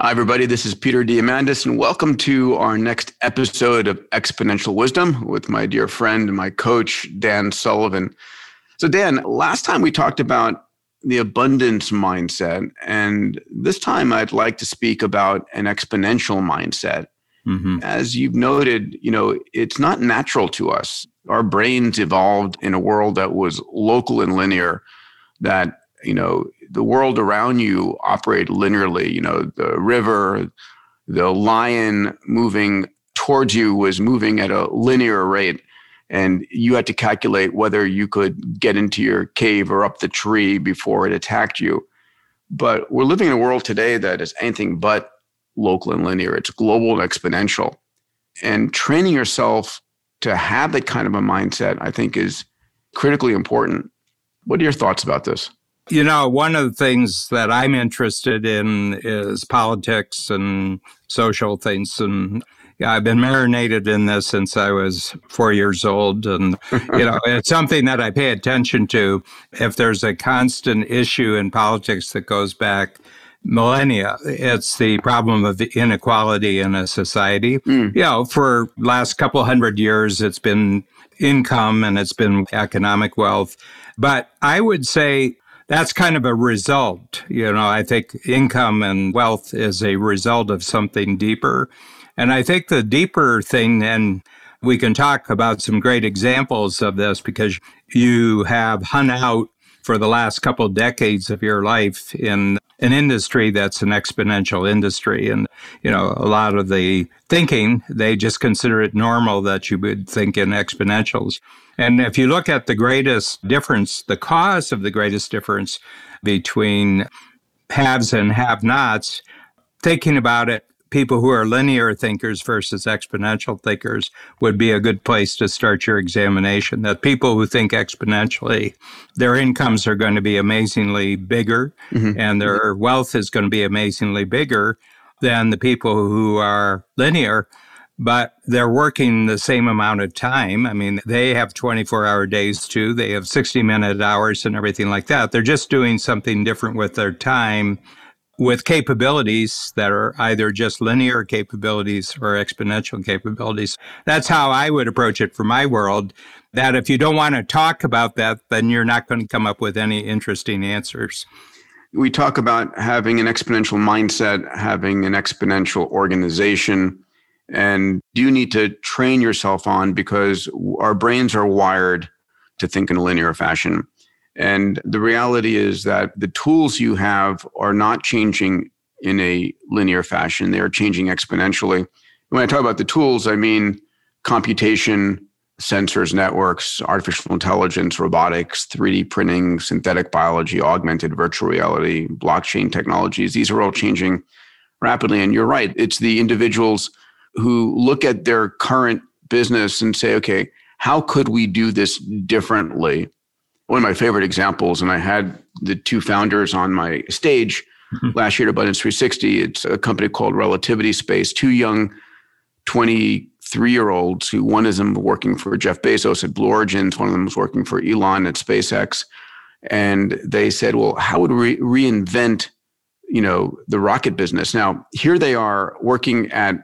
Hi, everybody. This is Peter Diamandis, and welcome to our next episode of Exponential Wisdom with my dear friend and my coach, Dan Sullivan. So, Dan, last time we talked about the abundance mindset, and this time I'd like to speak about an exponential mindset. Mm-hmm. As you've noted, you know, it's not natural to us. Our brains evolved in a world that was local and linear, that you know the world around you operate linearly. You know the river the lion moving towards you was moving at a linear rate. And you had to calculate whether you could get into your cave or up the tree before it attacked you. But we're living in a world today that is anything but local and linear. It's global and exponential. And training yourself to have that kind of a mindset i think is critically important. What are your thoughts about this you know, one of the things that I'm interested in is politics and social things. And yeah, I've been marinated in this since I was four years old. And, you know, it's something that I pay attention to. If there's a constant issue in politics that goes back millennia, it's the problem of inequality in a society. Mm. You know, for last couple hundred years, it's been income and it's been economic wealth. But I would say that's kind of a result. You know, I think income and wealth is a result of something deeper. And I think the deeper thing, and we can talk about some great examples of this because you have hung out for the last couple of decades of your life in an industry that's an exponential industry. And, you know, a lot of the thinking, they just consider it normal that you would think in exponentials. And if you look at the greatest difference, the cause of the greatest difference between haves and have nots, thinking about it, people who are linear thinkers versus exponential thinkers would be a good place to start your examination. That people who think exponentially, their incomes are going to be amazingly bigger mm-hmm. and their wealth is going to be amazingly bigger than the people who are linear but they're working the same amount of time. I mean, they have 24 hour days too. They have 60 minute hours and everything like that. They're just doing something different with their time with capabilities that are either just linear capabilities or exponential capabilities. That's how I would approach it for my world. That if you don't want to talk about that, then you're not going to come up with any interesting answers. We talk about having an exponential mindset, having an exponential organization and you need to train yourself on because our brains are wired to think in a linear fashion. And the reality is that the tools you have are not changing in a linear fashion, they are changing exponentially. When I talk about the tools, I mean computation, sensors, networks, artificial intelligence, robotics, 3D printing, synthetic biology, augmented virtual reality, blockchain technologies. These are all changing rapidly. And you're right, it's the individuals who look at their current business and say, okay, how could we do this differently? One of my favorite examples, and I had the two founders on my stage mm-hmm. last year at Abundance 360. It's a company called Relativity Space, two young 23 year olds who one of them working for Jeff Bezos at Blue Origins, one of them was working for Elon at SpaceX. And they said, well, how would we reinvent, you know, the rocket business? Now, here they are working at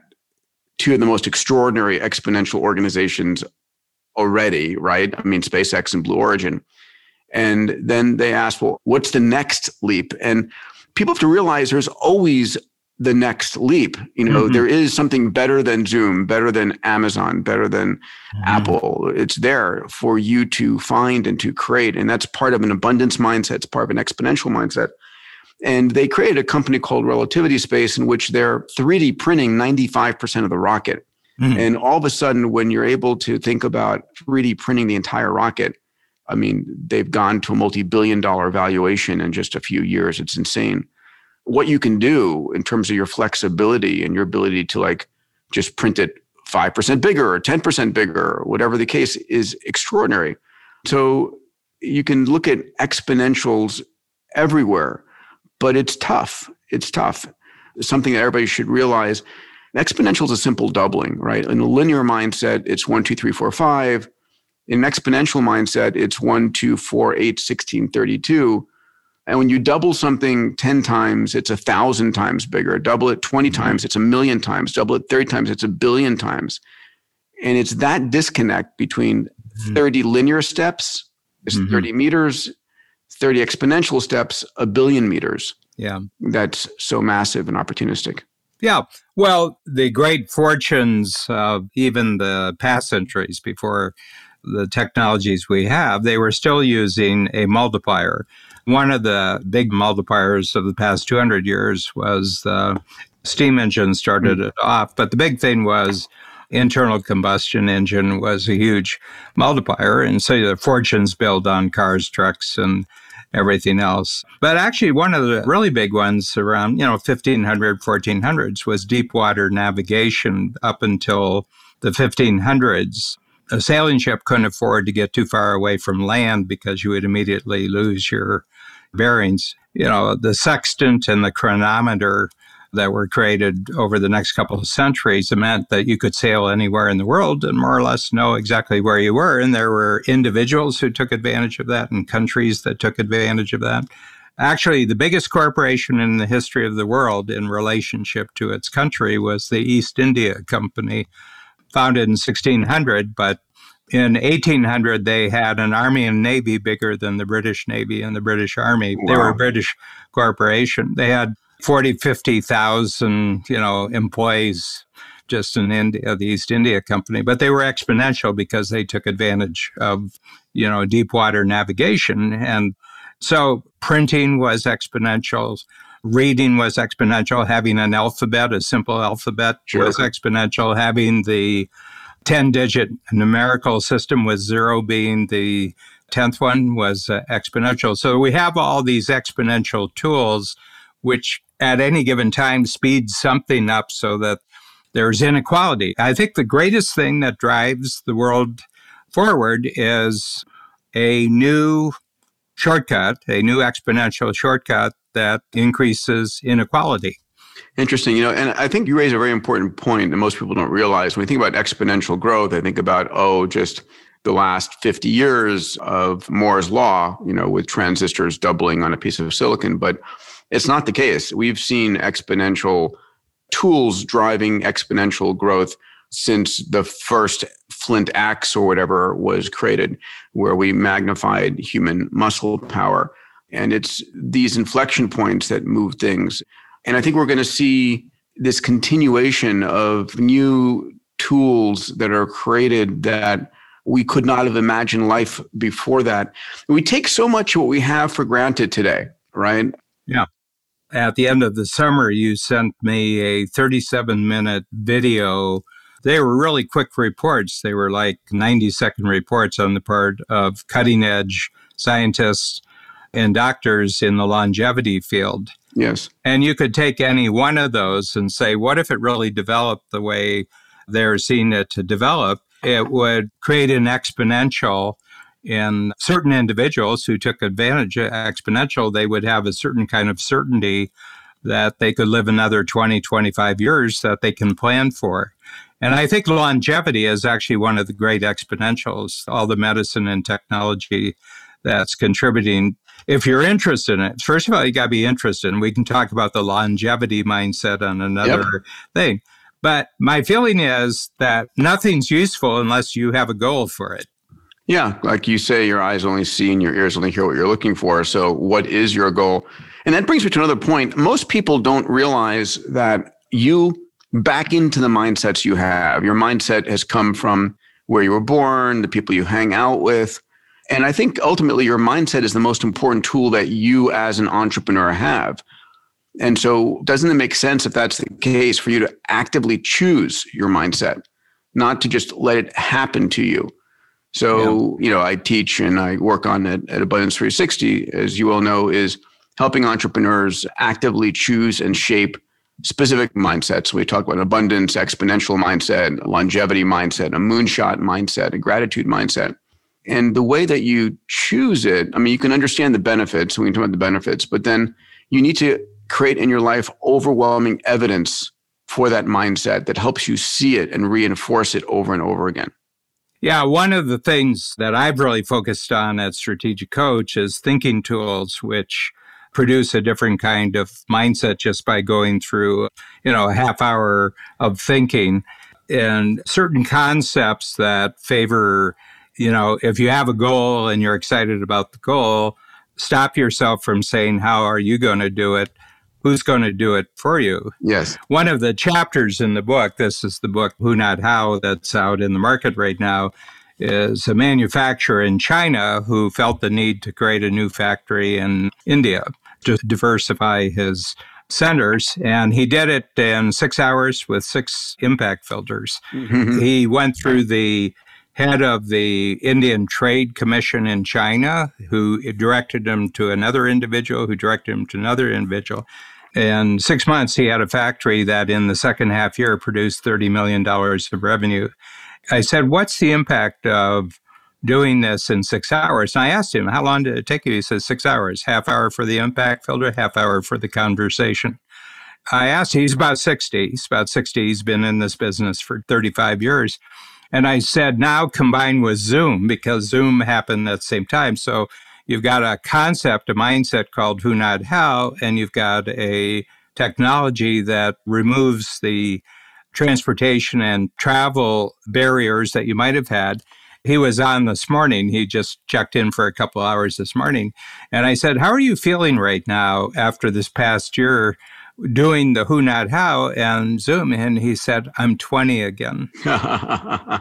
two of the most extraordinary exponential organizations already, right? I mean, SpaceX and Blue Origin. And then they asked, well, what's the next leap? And people have to realize there's always the next leap. You know, mm-hmm. there is something better than Zoom, better than Amazon, better than mm-hmm. Apple. It's there for you to find and to create. And that's part of an abundance mindset, it's part of an exponential mindset. And they created a company called Relativity Space in which they're 3D printing 95% of the rocket. Mm-hmm. And all of a sudden, when you're able to think about 3D printing the entire rocket, I mean, they've gone to a multi billion dollar valuation in just a few years. It's insane. What you can do in terms of your flexibility and your ability to like just print it 5% bigger or 10% bigger, whatever the case, is extraordinary. So you can look at exponentials everywhere but it's tough. It's tough. It's something that everybody should realize. Exponential is a simple doubling, right? In a linear mindset, it's one, two, three, four, five. In an exponential mindset, it's one, two, four, eight, 16, 32. And when you double something 10 times, it's a thousand times bigger. Double it 20 mm-hmm. times, it's a million times. Double it 30 times, it's a billion times. And it's that disconnect between mm-hmm. 30 linear steps, mm-hmm. 30 meters, 30 exponential steps, a billion meters. Yeah. That's so massive and opportunistic. Yeah. Well, the great fortunes of even the past centuries before the technologies we have, they were still using a multiplier. One of the big multipliers of the past 200 years was the steam engine started it off. But the big thing was internal combustion engine was a huge multiplier. And so the fortunes built on cars, trucks, and everything else. But actually, one of the really big ones around, you know, 1500, 1400s was deep water navigation up until the 1500s. A sailing ship couldn't afford to get too far away from land because you would immediately lose your bearings. You know, the sextant and the chronometer that were created over the next couple of centuries meant that you could sail anywhere in the world and more or less know exactly where you were. And there were individuals who took advantage of that and countries that took advantage of that. Actually, the biggest corporation in the history of the world in relationship to its country was the East India Company, founded in 1600, but in 1800 they had an army and navy bigger than the british navy and the british army. Wow. they were a british corporation. They had 40 50,000 you know employees just in India uh, the East India Company but they were exponential because they took advantage of you know deep water navigation. And so printing was exponential reading was exponential having an alphabet a simple alphabet sure. was exponential having the 10 digit numerical system with zero being the 10th one was uh, exponential. So we have all these exponential tools, which at any given time speed something up so that there's inequality. I think the greatest thing that drives the world forward is a new shortcut, a new exponential shortcut that increases inequality. Interesting. You know, and I think you raise a very important point that most people don't realize. When we think about exponential growth, I think about, oh, just the last 50 years of Moore's law, you know, with transistors doubling on a piece of silicon. But it's not the case. We've seen exponential tools driving exponential growth since the first flint axe or whatever was created, where we magnified human muscle power. And it's these inflection points that move things. And I think we're going to see this continuation of new tools that are created that we could not have imagined life before that. We take so much of what we have for granted today, right? Yeah. At the end of the summer, you sent me a 37 minute video. They were really quick reports. They were like 90 second reports on the part of cutting edge scientists and doctors in the longevity field. Yes. And you could take any one of those and say, what if it really developed the way they're seeing it to develop? It would create an exponential in certain individuals who took advantage of exponential, they would have a certain kind of certainty that they could live another 20, 25 years that they can plan for. And I think longevity is actually one of the great exponentials, all the medicine and technology that's contributing if you're interested in it, first of all, you got to be interested. And we can talk about the longevity mindset on another yep. thing. But my feeling is that nothing's useful unless you have a goal for it. Yeah, like you say, your eyes only see and your ears only hear what you're looking for. So, what is your goal? And that brings me to another point. Most people don't realize that you back into the mindsets you have. Your mindset has come from where you were born, the people you hang out with, and I think ultimately your mindset is the most important tool that you as an entrepreneur have. And so, doesn't it make sense if that's the case for you to actively choose your mindset, not to just let it happen to you? So, yeah. you know, I teach and I work on it at Abundance 360, as you all know, is helping entrepreneurs actively choose and shape specific mindsets. We talk about abundance, exponential mindset, longevity mindset, a moonshot mindset, a gratitude mindset. And the way that you choose it, I mean, you can understand the benefits. We can talk about the benefits, but then you need to create in your life overwhelming evidence for that mindset that helps you see it and reinforce it over and over again. Yeah, one of the things that I've really focused on at Strategic Coach is thinking tools, which produce a different kind of mindset just by going through, you know, a half hour of thinking and certain concepts that favor, you know, if you have a goal and you're excited about the goal, stop yourself from saying, How are you going to do it? Who's going to do it for you? Yes. One of the chapters in the book, this is the book Who Not How that's out in the market right now, is a manufacturer in China who felt the need to create a new factory in India to diversify his centers. And he did it in six hours with six impact filters. Mm-hmm. He went through the head of the Indian Trade Commission in China, who directed him to another individual, who directed him to another individual. In six months, he had a factory that in the second half year produced $30 million of revenue. I said, What's the impact of doing this in six hours? And I asked him, How long did it take you? He says, Six hours, half hour for the impact filter, half hour for the conversation. I asked, he's about 60. He's about 60. He's been in this business for 35 years. And I said, now combined with Zoom, because Zoom happened at the same time. So you've got a concept, a mindset called Who Not How, and you've got a technology that removes the transportation and travel barriers that you might have had. He was on this morning. He just checked in for a couple hours this morning. And I said, How are you feeling right now after this past year doing the Who Not How and Zoom? And he said, I'm 20 again. yeah.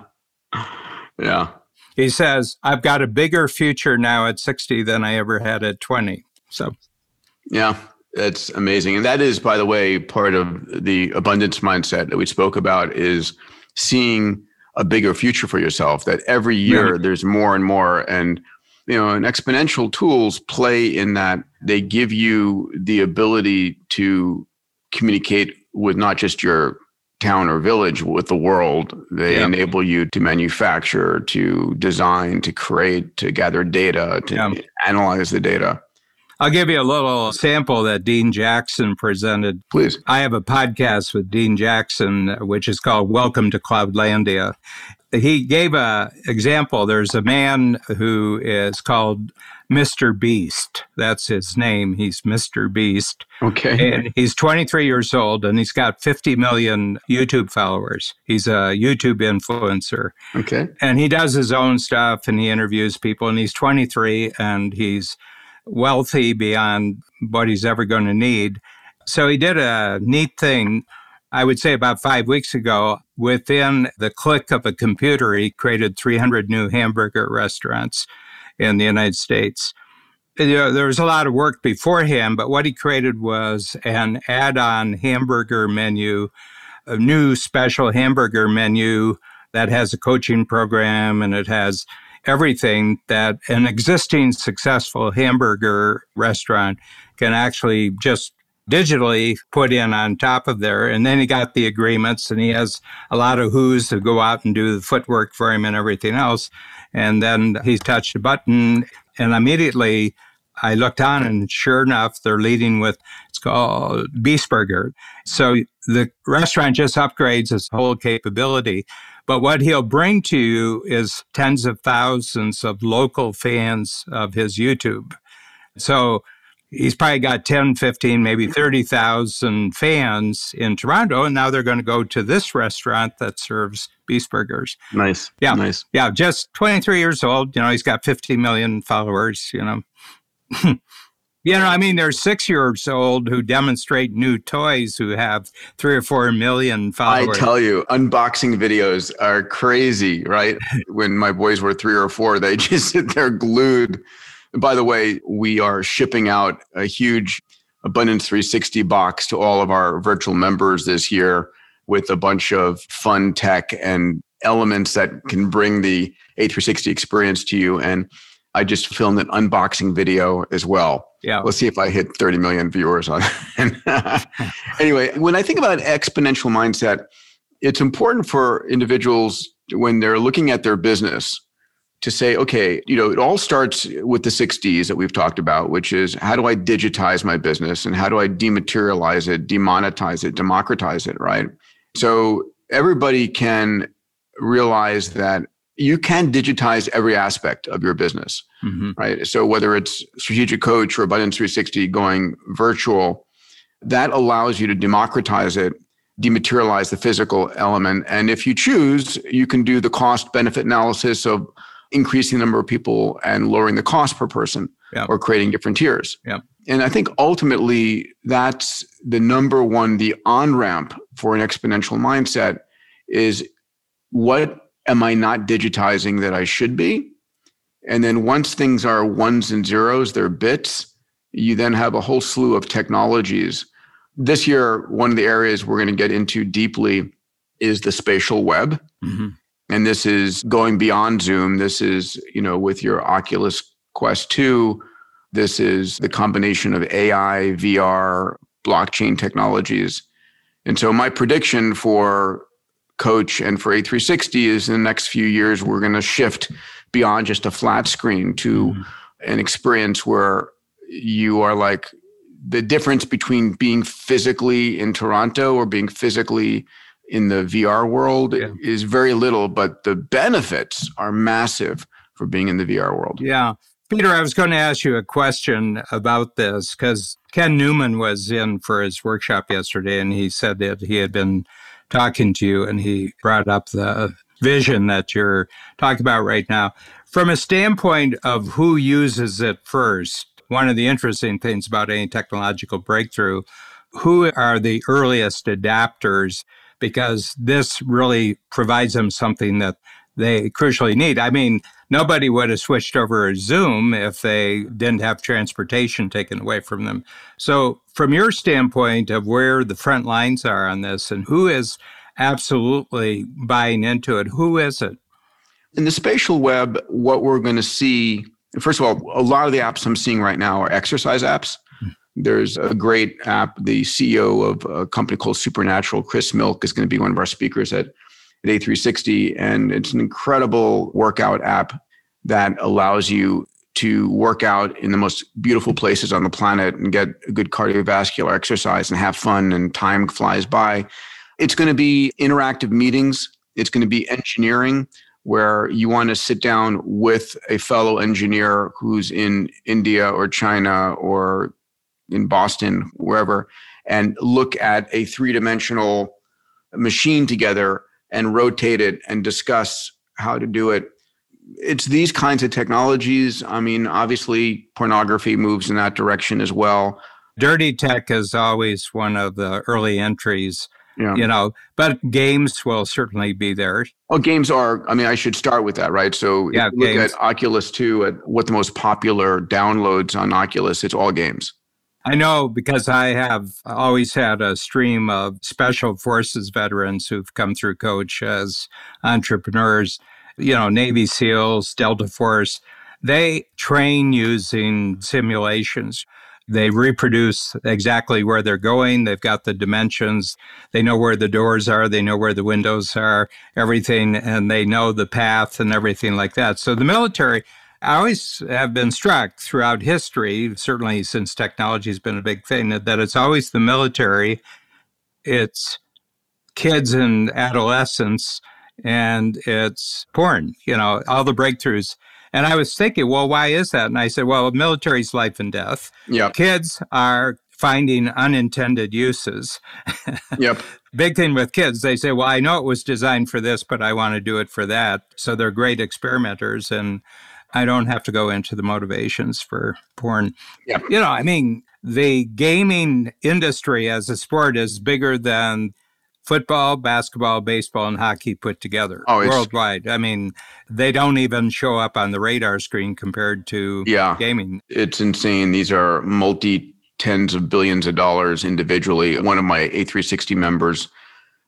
He says, I've got a bigger future now at 60 than I ever had at 20. So, yeah. That's amazing. And that is, by the way, part of the abundance mindset that we spoke about is seeing a bigger future for yourself, that every year yeah. there's more and more. And, you know, and exponential tools play in that they give you the ability to communicate with not just your town or village, with the world. They yeah. enable you to manufacture, to design, to create, to gather data, to yeah. analyze the data. I'll give you a little sample that Dean Jackson presented. Please. I have a podcast with Dean Jackson, which is called Welcome to Cloudlandia. He gave a example. There's a man who is called Mr. Beast. That's his name. He's Mr. Beast. Okay. And he's 23 years old and he's got 50 million YouTube followers. He's a YouTube influencer. Okay. And he does his own stuff and he interviews people and he's 23 and he's wealthy beyond what he's ever going to need. So he did a neat thing. I would say about five weeks ago, within the click of a computer, he created 300 new hamburger restaurants in the United States. You know, there was a lot of work beforehand, but what he created was an add on hamburger menu, a new special hamburger menu that has a coaching program and it has everything that an existing successful hamburger restaurant can actually just digitally put in on top of there. And then he got the agreements and he has a lot of who's to go out and do the footwork for him and everything else. And then he touched a button and immediately I looked on and sure enough, they're leading with, it's called Beast Burger. So the restaurant just upgrades its whole capability. But what he'll bring to you is tens of thousands of local fans of his YouTube. So he's probably got 10, 15, maybe 30,000 fans in Toronto. And now they're going to go to this restaurant that serves Beast Burgers. Nice. Yeah. Nice. Yeah. Just 23 years old. You know, he's got 50 million followers, you know. You know, I mean, there's six years old who demonstrate new toys who have three or four million followers. I tell you, unboxing videos are crazy, right? when my boys were three or four, they just sit there glued. And by the way, we are shipping out a huge Abundance 360 box to all of our virtual members this year with a bunch of fun tech and elements that can bring the A360 experience to you. And I just filmed an unboxing video as well yeah. Let's see if I hit 30 million viewers on it. anyway, when I think about exponential mindset, it's important for individuals when they're looking at their business to say, okay, you know, it all starts with the six Ds that we've talked about, which is how do I digitize my business and how do I dematerialize it, demonetize it, democratize it, right? So everybody can realize that you can digitize every aspect of your business, mm-hmm. right? So whether it's strategic coach or Abundance 360 going virtual, that allows you to democratize it, dematerialize the physical element. And if you choose, you can do the cost benefit analysis of increasing the number of people and lowering the cost per person yep. or creating different tiers. Yep. And I think ultimately that's the number one, the on ramp for an exponential mindset is what am I not digitizing that I should be? And then once things are ones and zeros, they're bits, you then have a whole slew of technologies. This year, one of the areas we're going to get into deeply is the spatial web. Mm-hmm. And this is going beyond Zoom. This is, you know, with your Oculus Quest 2, this is the combination of AI, VR, blockchain technologies. And so my prediction for coach and for A360 is in the next few years, we're going to shift beyond just a flat screen to mm-hmm. an experience where you are like the difference between being physically in Toronto or being physically in the VR world yeah. is very little, but the benefits are massive for being in the VR world. Yeah. Peter, I was going to ask you a question about this because Ken Newman was in for his workshop yesterday and he said that he had been talking to you and he brought up the vision that you're talking about right now. From a standpoint of who uses it first, one of the interesting things about any technological breakthrough, who are the earliest adapters? Because this really provides them something that they crucially need. I mean, nobody would have switched over to Zoom if they didn't have transportation taken away from them. So, from your standpoint of where the front lines are on this and who is absolutely buying into it, who is it? In the spatial web, what we're going to see, first of all, a lot of the apps I'm seeing right now are exercise apps. There's a great app. The CEO of a company called Supernatural, Chris Milk, is going to be one of our speakers at at A360. And it's an incredible workout app that allows you to work out in the most beautiful places on the planet and get a good cardiovascular exercise and have fun and time flies by. It's going to be interactive meetings. It's going to be engineering where you want to sit down with a fellow engineer who's in India or China or in Boston, wherever, and look at a three dimensional machine together and rotate it and discuss how to do it. It's these kinds of technologies. I mean, obviously, pornography moves in that direction as well. Dirty tech is always one of the early entries. Yeah. You know, but games will certainly be there. Well, games are, I mean, I should start with that, right? So yeah, look games. at Oculus 2, at what the most popular downloads on Oculus, it's all games. I know because I have always had a stream of special forces veterans who've come through coach as entrepreneurs, you know, Navy SEALs, Delta Force. They train using simulations. They reproduce exactly where they're going. They've got the dimensions. They know where the doors are. They know where the windows are, everything, and they know the path and everything like that. So the military I always have been struck throughout history, certainly since technology has been a big thing, that it's always the military, it's kids and adolescents, and it's porn, you know, all the breakthroughs. And I was thinking, well, why is that? And I said, well, military's life and death. Yep. Kids are finding unintended uses. Yep. Big thing with kids, they say, well, I know it was designed for this, but I want to do it for that. So they're great experimenters. And I don't have to go into the motivations for porn. Yeah. You know, I mean, the gaming industry as a sport is bigger than football, basketball, baseball, and hockey put together oh, worldwide. I mean, they don't even show up on the radar screen compared to yeah, gaming. It's insane. These are multi tens of billions of dollars individually. One of my A360 members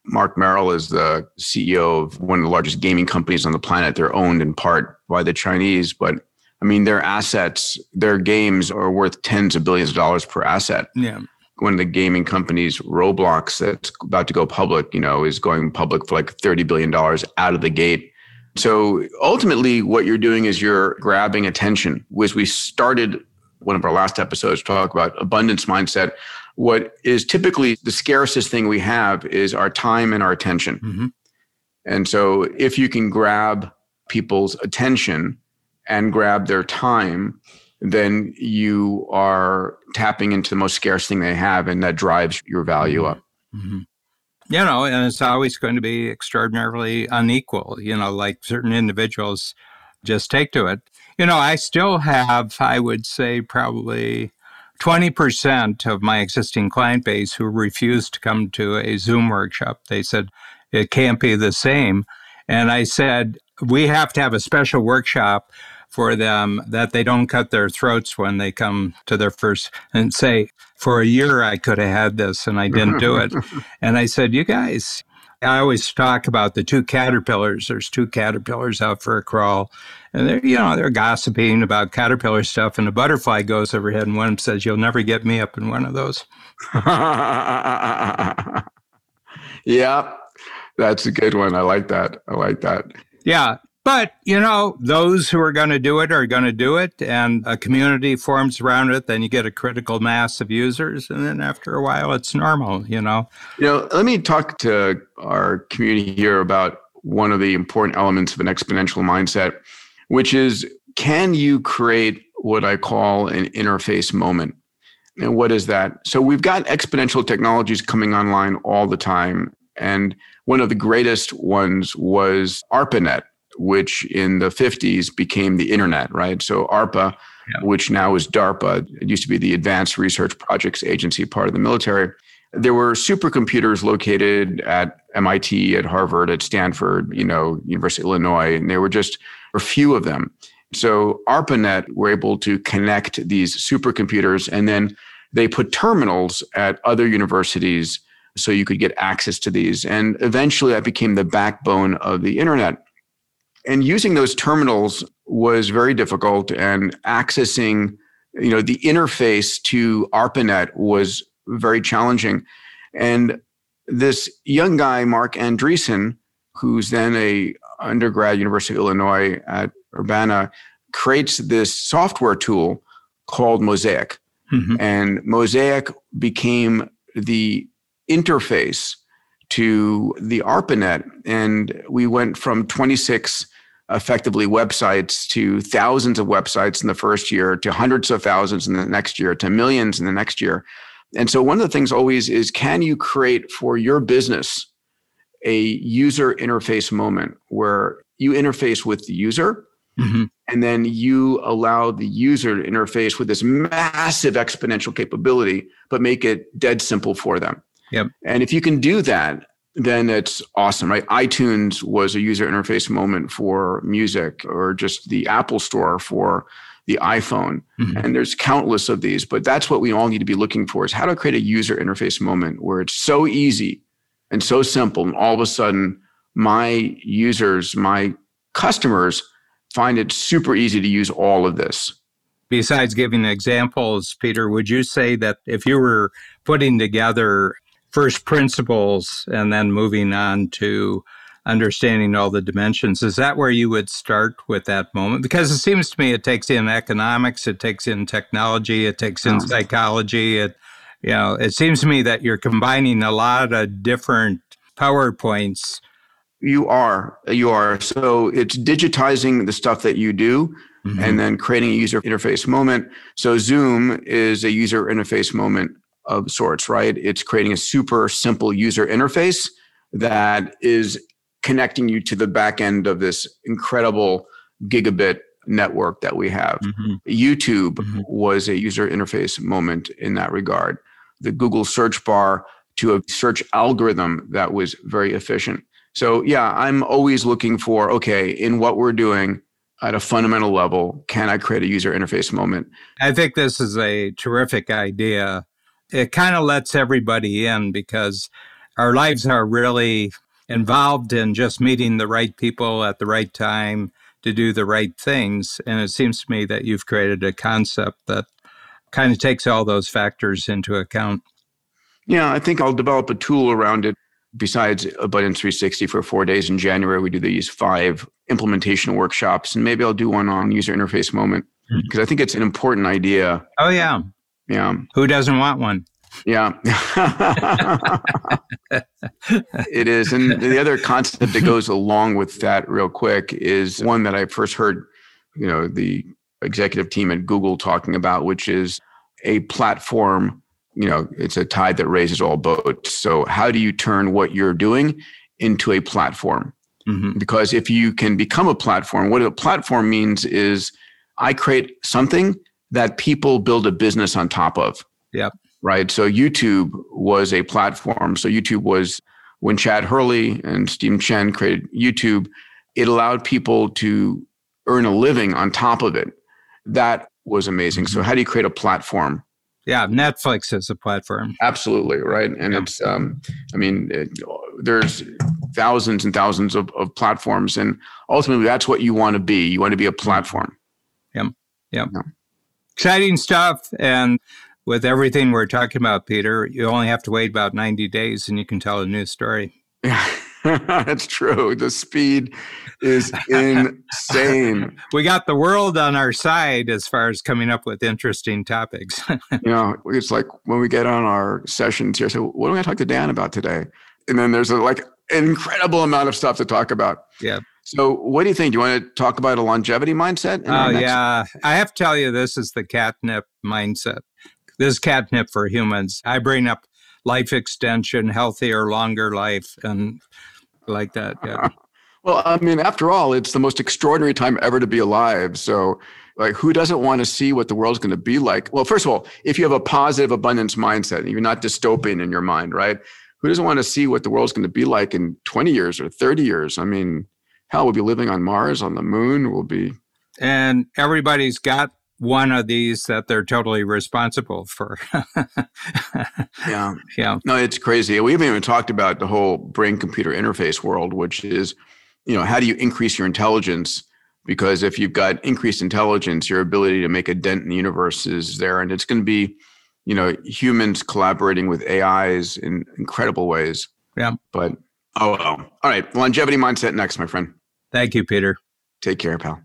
Marc Merrill is the CEO of one of the largest gaming companies on the planet. They're owned in part by the Chinese, but I mean, their assets, their games are worth tens of billions of dollars per asset. Yeah. One of the gaming companies, Roblox, that's about to go public, you know, is going public for like $30 billion out of the gate. So ultimately, what you're doing is you're grabbing attention. As we started one of our last episodes, talk about abundance mindset what is typically the scarcest thing we have is our time and our attention. Mm-hmm. And so if you can grab people's attention and grab their time, then you are tapping into the most scarce thing they have, and that drives your value up. Mm-hmm. You know, and it's always going to be extraordinarily unequal. You know, like certain individuals just take to it. You know, I still have, I would say, probably 20% of my existing client base who refused to come to a Zoom workshop. They said, it can't be the same. And I said, we have to have a special workshop for them that they don't cut their throats when they come to their first and say, for a year I could have had this and I didn't do it. and I said, you guys, I always talk about the two caterpillars. There's two caterpillars out for a crawl, and they're you know they're gossiping about caterpillar stuff, and a butterfly goes overhead, and one says, "You'll never get me up in one of those." yeah, that's a good one. I like that. I like that. Yeah, but, you know, those who are going to do it are going to do it, and a community forms around it. Then you get a critical mass of users, and then after a while, it's normal, you know. You know, let me talk to our community here about one of the important elements of an exponential mindset, which is can you create what I call an interface moment? And what is that? So we've got exponential technologies coming online all the time. And one of the greatest ones was ARPANET, which in the 50s became the internet, right? So ARPA, yeah. which now is DARPA, it used to be the Advanced Research Projects Agency, part of the military. There were supercomputers located at MIT, at Harvard, at Stanford, you know, University of Illinois, and there were just a few of them. So ARPANET were able to connect these supercomputers and then they put terminals at other universities so you could get access to these. And eventually that became the backbone of the internet and using those terminals was very difficult and accessing you know the interface to arpanet was very challenging. And this young guy Marc Andreessen who's then a undergrad university of illinois at urbana creates this software tool called mosaic. Mm-hmm. and mosaic became the interface to the arpanet. And we went from 26 effectively websites to thousands of websites in the first year to hundreds of thousands in the next year to millions in the next year. And so one of the things always is can you create for your business a user interface moment where you interface with the user mm-hmm. and then you allow the user to interface with this massive exponential capability, but make it dead simple for them. Yep. And if you can do that, then it's awesome, right? iTunes was a user interface moment for music, or just the Apple Store for the iPhone. Mm-hmm. And there's countless of these, but that's what we all need to be looking for is how to create a user interface moment where it's so easy and so simple. And all of a sudden, my users, my customers find it super easy to use all of this. Besides giving examples, Peter, would you say that if you were putting together first principles and then moving on to understanding all the dimensions. Is that where you would start with that moment? Because it seems to me it takes in economics, it takes in technology, it takes in oh. psychology. It, you know, it seems to me that you're combining a lot of different PowerPoints. You are, you are. So it's digitizing the stuff that you do. Mm-hmm. And then creating a user interface moment. So Zoom is a user interface moment of sorts, right? It's creating a super simple user interface that is connecting you to the back end of this incredible gigabit network that we have. Mm-hmm. YouTube mm-hmm. was a user interface moment in that regard. The Google search bar to a search algorithm that was very efficient. So, yeah, I'm always looking for okay, in what we're doing at a fundamental level, can I create a user interface moment? I think this is a terrific idea it kind of lets everybody in because our lives are really involved in just meeting the right people at the right time to do the right things. And it seems to me that you've created a concept that kind of takes all those factors into account. Yeah, I think I'll develop a tool around it. Besides Abundance 360 for four days in January, we do these five implementation workshops, and maybe I'll do one on user interface moment because hmm. I think it's an important idea. Oh, yeah. Yeah. Who doesn't want one? Yeah. it is. And the other concept that goes along with that, real quick, is one that I first heard, you know, the executive team at Google talking about, which is a platform. You know, it's a tide that raises all boats. So, how do you turn what you're doing into a platform? Mm-hmm. Because if you can become a platform, what a platform means is I create something that people build a business on top of. Yep. Right. So YouTube was a platform. So YouTube was when Chad Hurley and Stephen Chen created YouTube, it allowed people to earn a living on top of it. That was amazing. Mm-hmm. So how do you create a platform? Yeah, Netflix is a platform. Absolutely, right? And yeah. it's um I mean, it, there's thousands and thousands of, of platforms and ultimately that's what you want to be. You want to be a platform. Yep. Yep. Yeah. Exciting stuff and with everything we're talking about, Peter, you only have to wait about 90 days and you can tell a new story. Yeah, that's true. The speed is insane. we got the world on our side as far as coming up with interesting topics. you know, it's like when we get on our sessions here, so what am I going to talk to Dan about today? And then there's a, like an incredible amount of stuff to talk about. Yeah. So, what do you think? Do you want to talk about a longevity mindset? Oh, yeah. I have to tell you, this is the catnip mindset. This is catnip for humans. I bring up life extension, healthier, longer life, and like that. Yeah. Well, I mean, after all, it's the most extraordinary time ever to be alive. So, like, who doesn't want to see what the world's going to be like? Well, first of all, if you have a positive abundance mindset, and you're not dystopian in your mind, right? Who doesn't want to see what the world's going to be like in 20 years or 30 years? I mean, hell, we'll be living on Mars, on the moon. We'll be. And everybody's got one of these that they're totally responsible for. yeah. Yeah. No, it's crazy. We haven't even talked about the whole brain computer interface world, which is, you know, how do you increase your intelligence? Because if you've got increased intelligence, your ability to make a dent in the universe is there. And it's going to be, you know, humans collaborating with AIs in incredible ways. Yeah. But, oh, well. All right. Longevity mindset next, my friend. Thank you, Peter. Take care, pal.